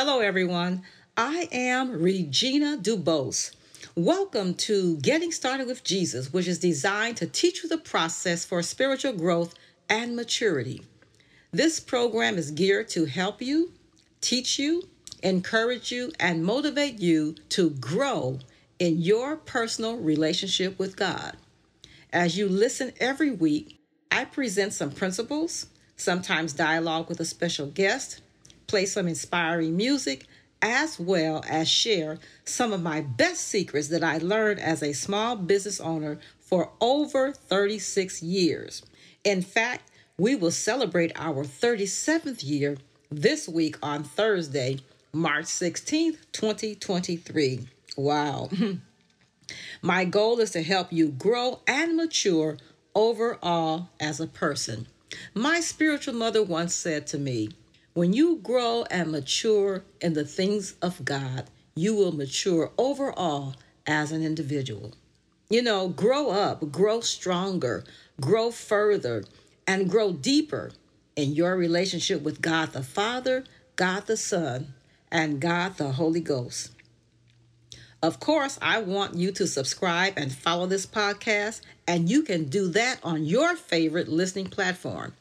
Hello, everyone. I am Regina Dubose. Welcome to Getting Started with Jesus, which is designed to teach you the process for spiritual growth and maturity. This program is geared to help you, teach you, encourage you, and motivate you to grow in your personal relationship with God. As you listen every week, I present some principles, sometimes dialogue with a special guest play some inspiring music, as well as share some of my best secrets that I learned as a small business owner for over 36 years. In fact, we will celebrate our 37th year this week on Thursday, March 16th, 2023. Wow. My goal is to help you grow and mature overall as a person. My spiritual mother once said to me, when you grow and mature in the things of God, you will mature overall as an individual. You know, grow up, grow stronger, grow further, and grow deeper in your relationship with God the Father, God the Son, and God the Holy Ghost. Of course, I want you to subscribe and follow this podcast, and you can do that on your favorite listening platform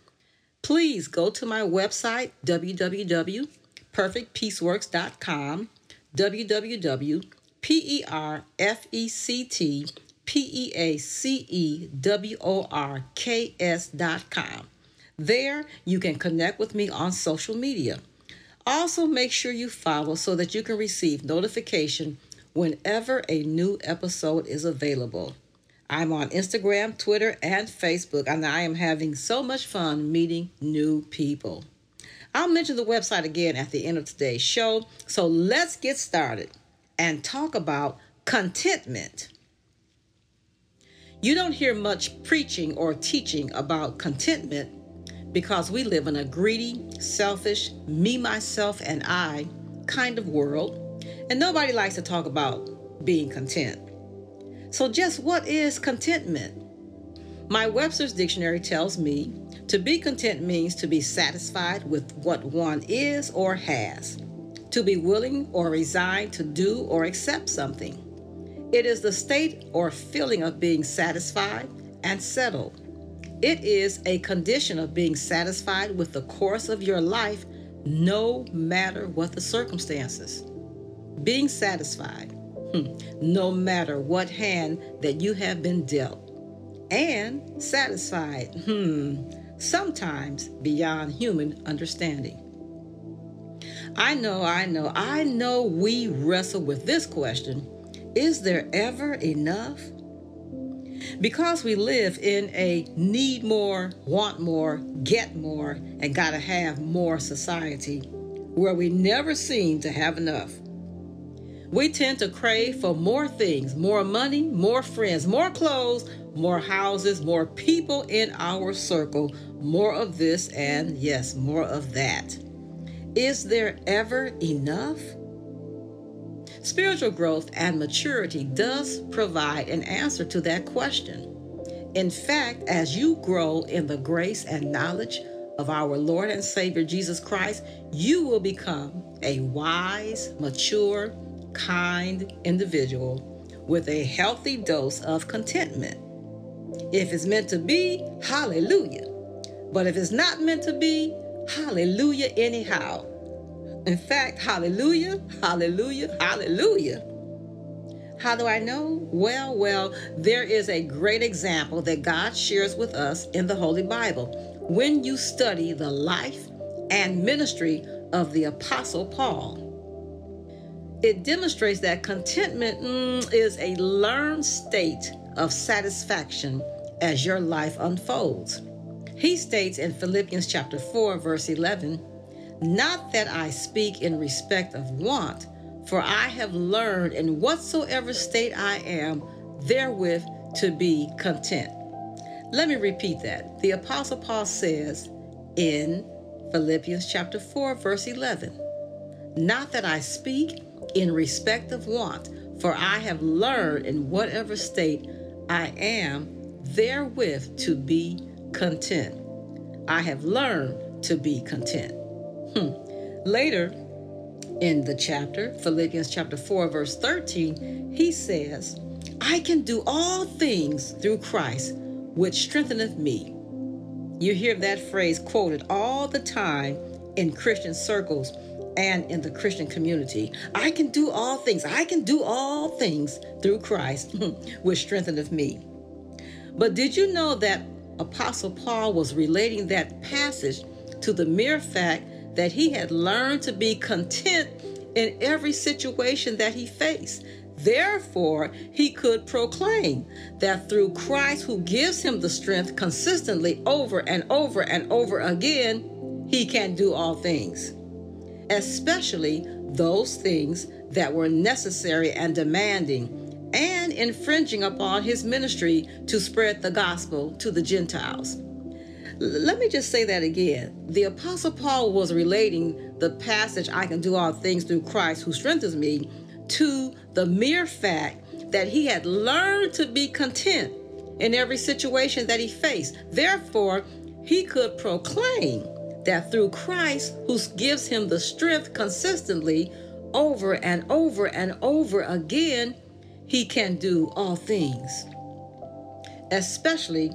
please go to my website, www.perfectpeaceworks.com, www.perfectpeaceworks.com. There, you can connect with me on social media. Also, make sure you follow so that you can receive notification whenever a new episode is available. I'm on Instagram, Twitter, and Facebook, and I am having so much fun meeting new people. I'll mention the website again at the end of today's show. So let's get started and talk about contentment. You don't hear much preaching or teaching about contentment because we live in a greedy, selfish, me, myself, and I kind of world, and nobody likes to talk about being content. So, just what is contentment? My Webster's Dictionary tells me to be content means to be satisfied with what one is or has, to be willing or resigned to do or accept something. It is the state or feeling of being satisfied and settled. It is a condition of being satisfied with the course of your life, no matter what the circumstances. Being satisfied no matter what hand that you have been dealt, and satisfied, hmm, sometimes beyond human understanding. I know, I know, I know we wrestle with this question Is there ever enough? Because we live in a need more, want more, get more, and gotta have more society where we never seem to have enough. We tend to crave for more things, more money, more friends, more clothes, more houses, more people in our circle, more of this, and yes, more of that. Is there ever enough? Spiritual growth and maturity does provide an answer to that question. In fact, as you grow in the grace and knowledge of our Lord and Savior Jesus Christ, you will become a wise, mature, kind individual with a healthy dose of contentment. If it's meant to be, hallelujah. But if it's not meant to be, hallelujah anyhow. In fact, hallelujah, hallelujah, hallelujah. How do I know? Well, well, there is a great example that God shares with us in the Holy Bible when you study the life and ministry of the Apostle Paul it demonstrates that contentment mm, is a learned state of satisfaction as your life unfolds. He states in Philippians chapter 4 verse 11, "Not that I speak in respect of want, for I have learned in whatsoever state I am therewith to be content." Let me repeat that. The apostle Paul says in Philippians chapter 4 verse 11, "Not that I speak in respect of want, for I have learned in whatever state I am therewith to be content. I have learned to be content. Hmm. Later, In the chapter, Philippians chapter 4, verse 13, he says, I can do all things through Christ, which strengtheneth me. You hear that phrase quoted all the time in Christian circles and in the Christian community. I can do all things. I can do all things through Christ, which strengtheneth me. But did you know that Apostle Paul was relating that passage to the mere fact that he had learned to be content in every situation that he faced? Therefore, he could proclaim that through Christ, who gives him the strength consistently over and over and over again, he can do all things, especially those things that were necessary and demanding and infringing upon his ministry to spread the gospel to the Gentiles. Let me just say that again. The Apostle Paul was relating the passage, I can do all things through Christ who strengthens me, to the mere fact that he had learned to be content in every situation that he faced. Therefore, he could proclaim that through Christ, who gives him the strength consistently over and over and over again, he can do all things, especially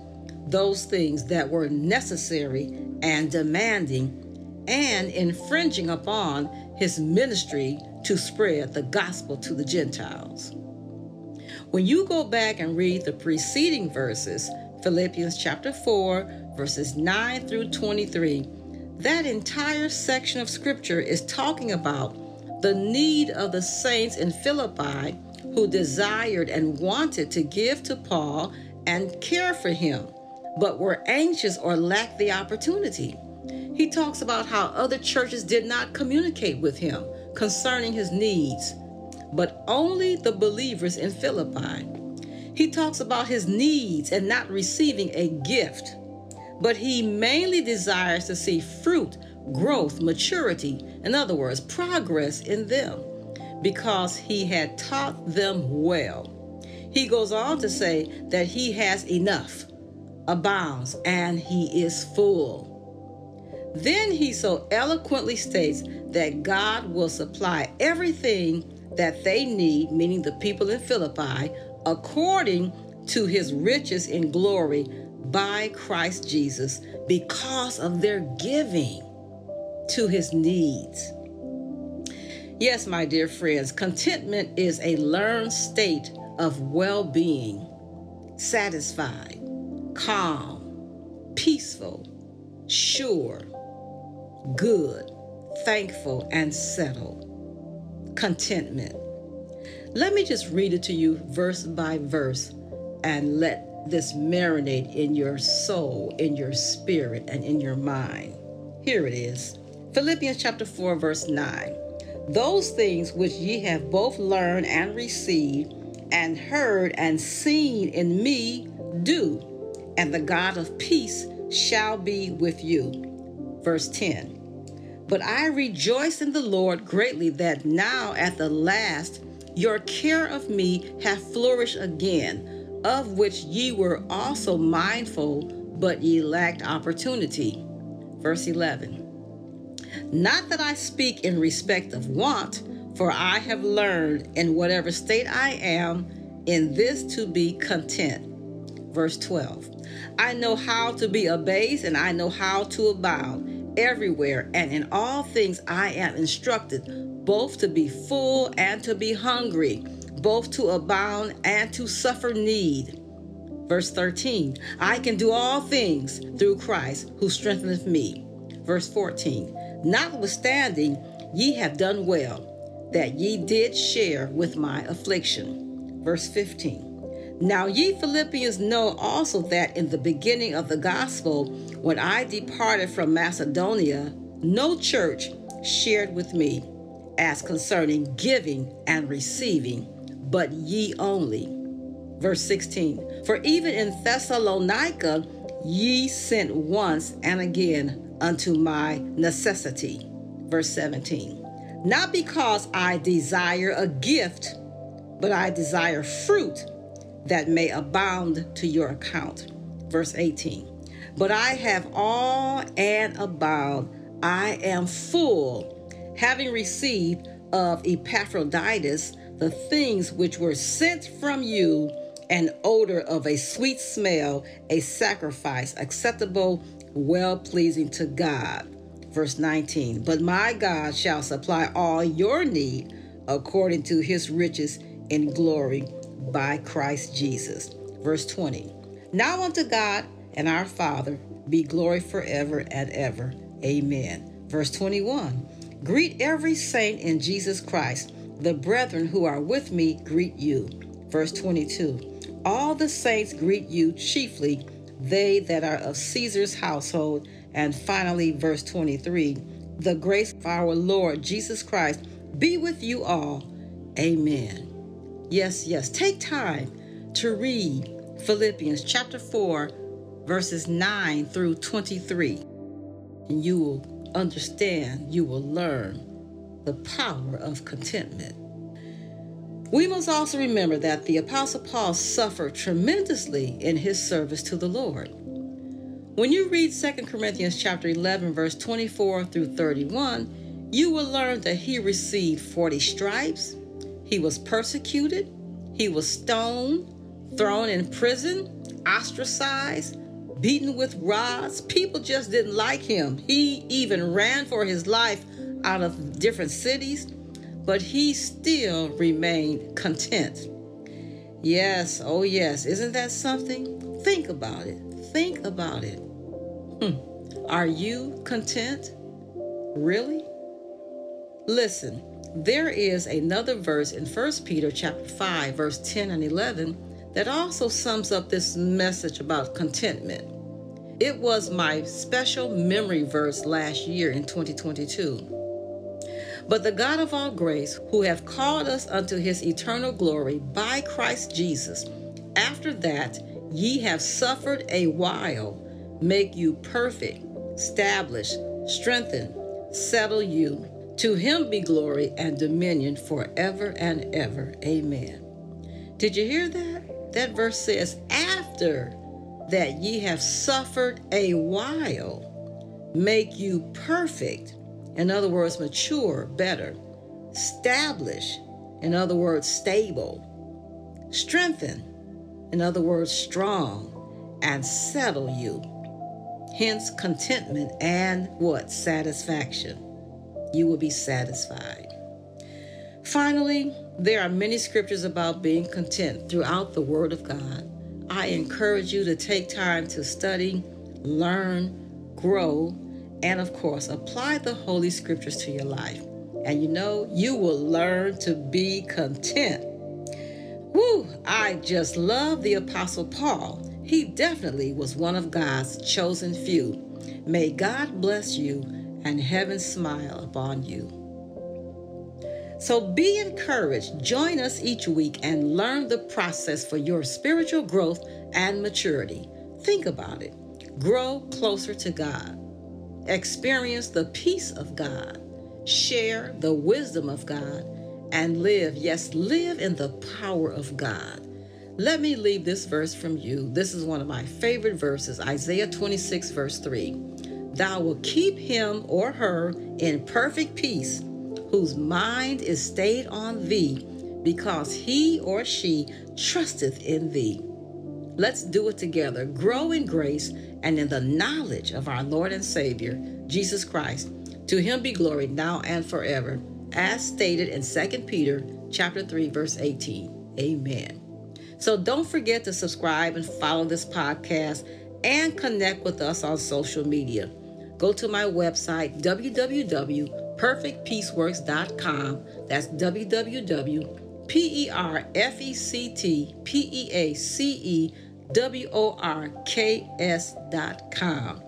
those things that were necessary and demanding and infringing upon his ministry to spread the gospel to the Gentiles. When you go back and read the preceding verses, Philippians chapter 4, verses 9 through 23, that entire section of scripture is talking about the need of the saints in Philippi who desired and wanted to give to Paul and care for him, but were anxious or lacked the opportunity. He talks about how other churches did not communicate with him concerning his needs, but only the believers in Philippi. He talks about his needs and not receiving a gift, but he mainly desires to see fruit, growth, maturity, in other words, progress in them because he had taught them well. He goes on to say that he has enough, abounds, and he is full. Then he so eloquently states that God will supply everything that they need, meaning the people in Philippi, according to his riches in glory by Christ Jesus, because of their giving to his needs. Yes, my dear friends, contentment is a learned state of well being, satisfied, calm, peaceful, sure, good, thankful, and settled. Contentment. Let me just read it to you verse by verse and let this marinate in your soul, in your spirit, and in your mind. Here it is Philippians chapter 4, verse 9. Those things which ye have both learned and received, and heard and seen in me, do, and the God of peace shall be with you. Verse 10. But I rejoice in the Lord greatly that now at the last your care of me hath flourished again, of which ye were also mindful, but ye lacked opportunity. Verse 11. Not that I speak in respect of want, for I have learned in whatever state I am in this to be content. Verse 12 I know how to be abased and I know how to abound everywhere, and in all things I am instructed both to be full and to be hungry, both to abound and to suffer need. Verse 13 I can do all things through Christ who strengtheneth me. Verse 14 Notwithstanding, ye have done well, that ye did share with my affliction. Verse 15. Now ye Philippians know also that in the beginning of the gospel, when I departed from Macedonia, no church shared with me as concerning giving and receiving, but ye only. Verse 16. For even in Thessalonica ye sent once and again unto my necessity. Verse 17. Not because I desire a gift, but I desire fruit that may abound to your account. Verse 18. But I have all and abound. I am full having received of Epaphroditus the things which were sent from you, an odor of a sweet smell, a sacrifice acceptable, well pleasing to God. Verse 19 But my God shall supply all your need according to his riches in glory by Christ Jesus. Verse 20 Now unto God and our Father be glory forever and ever. Amen. Verse 21 Greet every saint in Jesus Christ. The brethren who are with me greet you. Verse 22 All the saints greet you, chiefly they that are of Caesar's household. And finally, verse 23 The grace of our Lord Jesus Christ be with you all. Amen. Yes, yes. Take time to read Philippians chapter 4, verses 9 through 23. And you will understand, you will learn the power of contentment. We must also remember that the Apostle Paul suffered tremendously in his service to the Lord. When you read 2 Corinthians chapter 11 verse 24 through 31, you will learn that he received 40 stripes, he was persecuted, he was stoned, thrown in prison, ostracized, beaten with rods. People just didn't like him. He even ran for his life out of different cities but he still remained content. Yes, oh yes, isn't that something? Think about it. Think about it. Hmm. Are you content? Really? Listen, there is another verse in 1 Peter chapter 5 verse 10 and 11 that also sums up this message about contentment. It was my special memory verse last year in 2022. But the God of all grace, who hath called us unto his eternal glory by Christ Jesus, after that ye have suffered a while, make you perfect, establish, strengthen, settle you. To him be glory and dominion forever and ever. Amen. Did you hear that? That verse says, After that ye have suffered a while, make you perfect in other words, mature better, establish, in other words, stable, strengthen, in other words, strong, and settle you. Hence, contentment and what? Satisfaction. You will be satisfied. Finally, there are many scriptures about being content throughout the Word of God. I encourage you to take time to study, learn, grow, and of course, apply the Holy Scriptures to your life. And you know, you will learn to be content. Woo, I just love the Apostle Paul. He definitely was one of God's chosen few. May God bless you and heaven smile upon you. So be encouraged. Join us each week and learn the process for your spiritual growth and maturity. Think about it. Grow closer to God experience the peace of God, share the wisdom of God, and live, yes, live in the power of God. Let me leave this verse from you. This is one of my favorite verses Isaiah 26, verse 3. Thou wilt keep him or her in perfect peace, whose mind is stayed on thee, because he or she trusteth in thee. Let's do it together. Grow in grace and in the knowledge of our Lord and Savior, Jesus Christ. To him be glory now and forever, as stated in 2 Peter chapter 3 verse 18. Amen. So don't forget to subscribe and follow this podcast and connect with us on social media. Go to my website www.perfectpeaceworks.com. That's www P R F C T P A C E W O R K S dot com.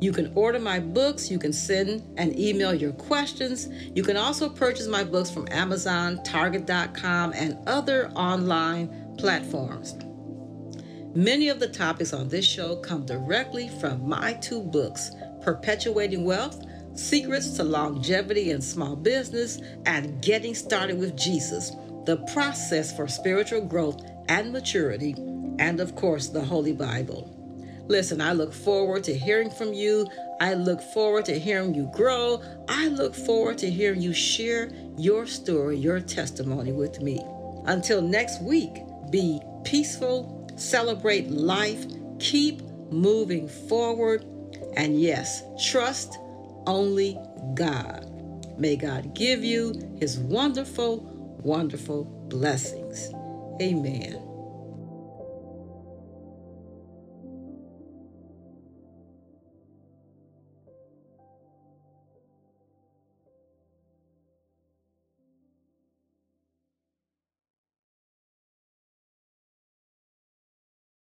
You can order my books. You can send and email your questions. You can also purchase my books from Amazon, Target.com, and other online platforms. Many of the topics on this show come directly from my two books Perpetuating Wealth Secrets to Longevity in Small Business, and Getting Started with Jesus the process for spiritual growth and maturity, and of course, the Holy Bible. Listen, I look forward to hearing from you. I look forward to hearing you grow. I look forward to hearing you share your story, your testimony with me. Until next week, be peaceful, celebrate life, keep moving forward, and yes, trust only God. May God give you his wonderful, wonderful blessings. Amen.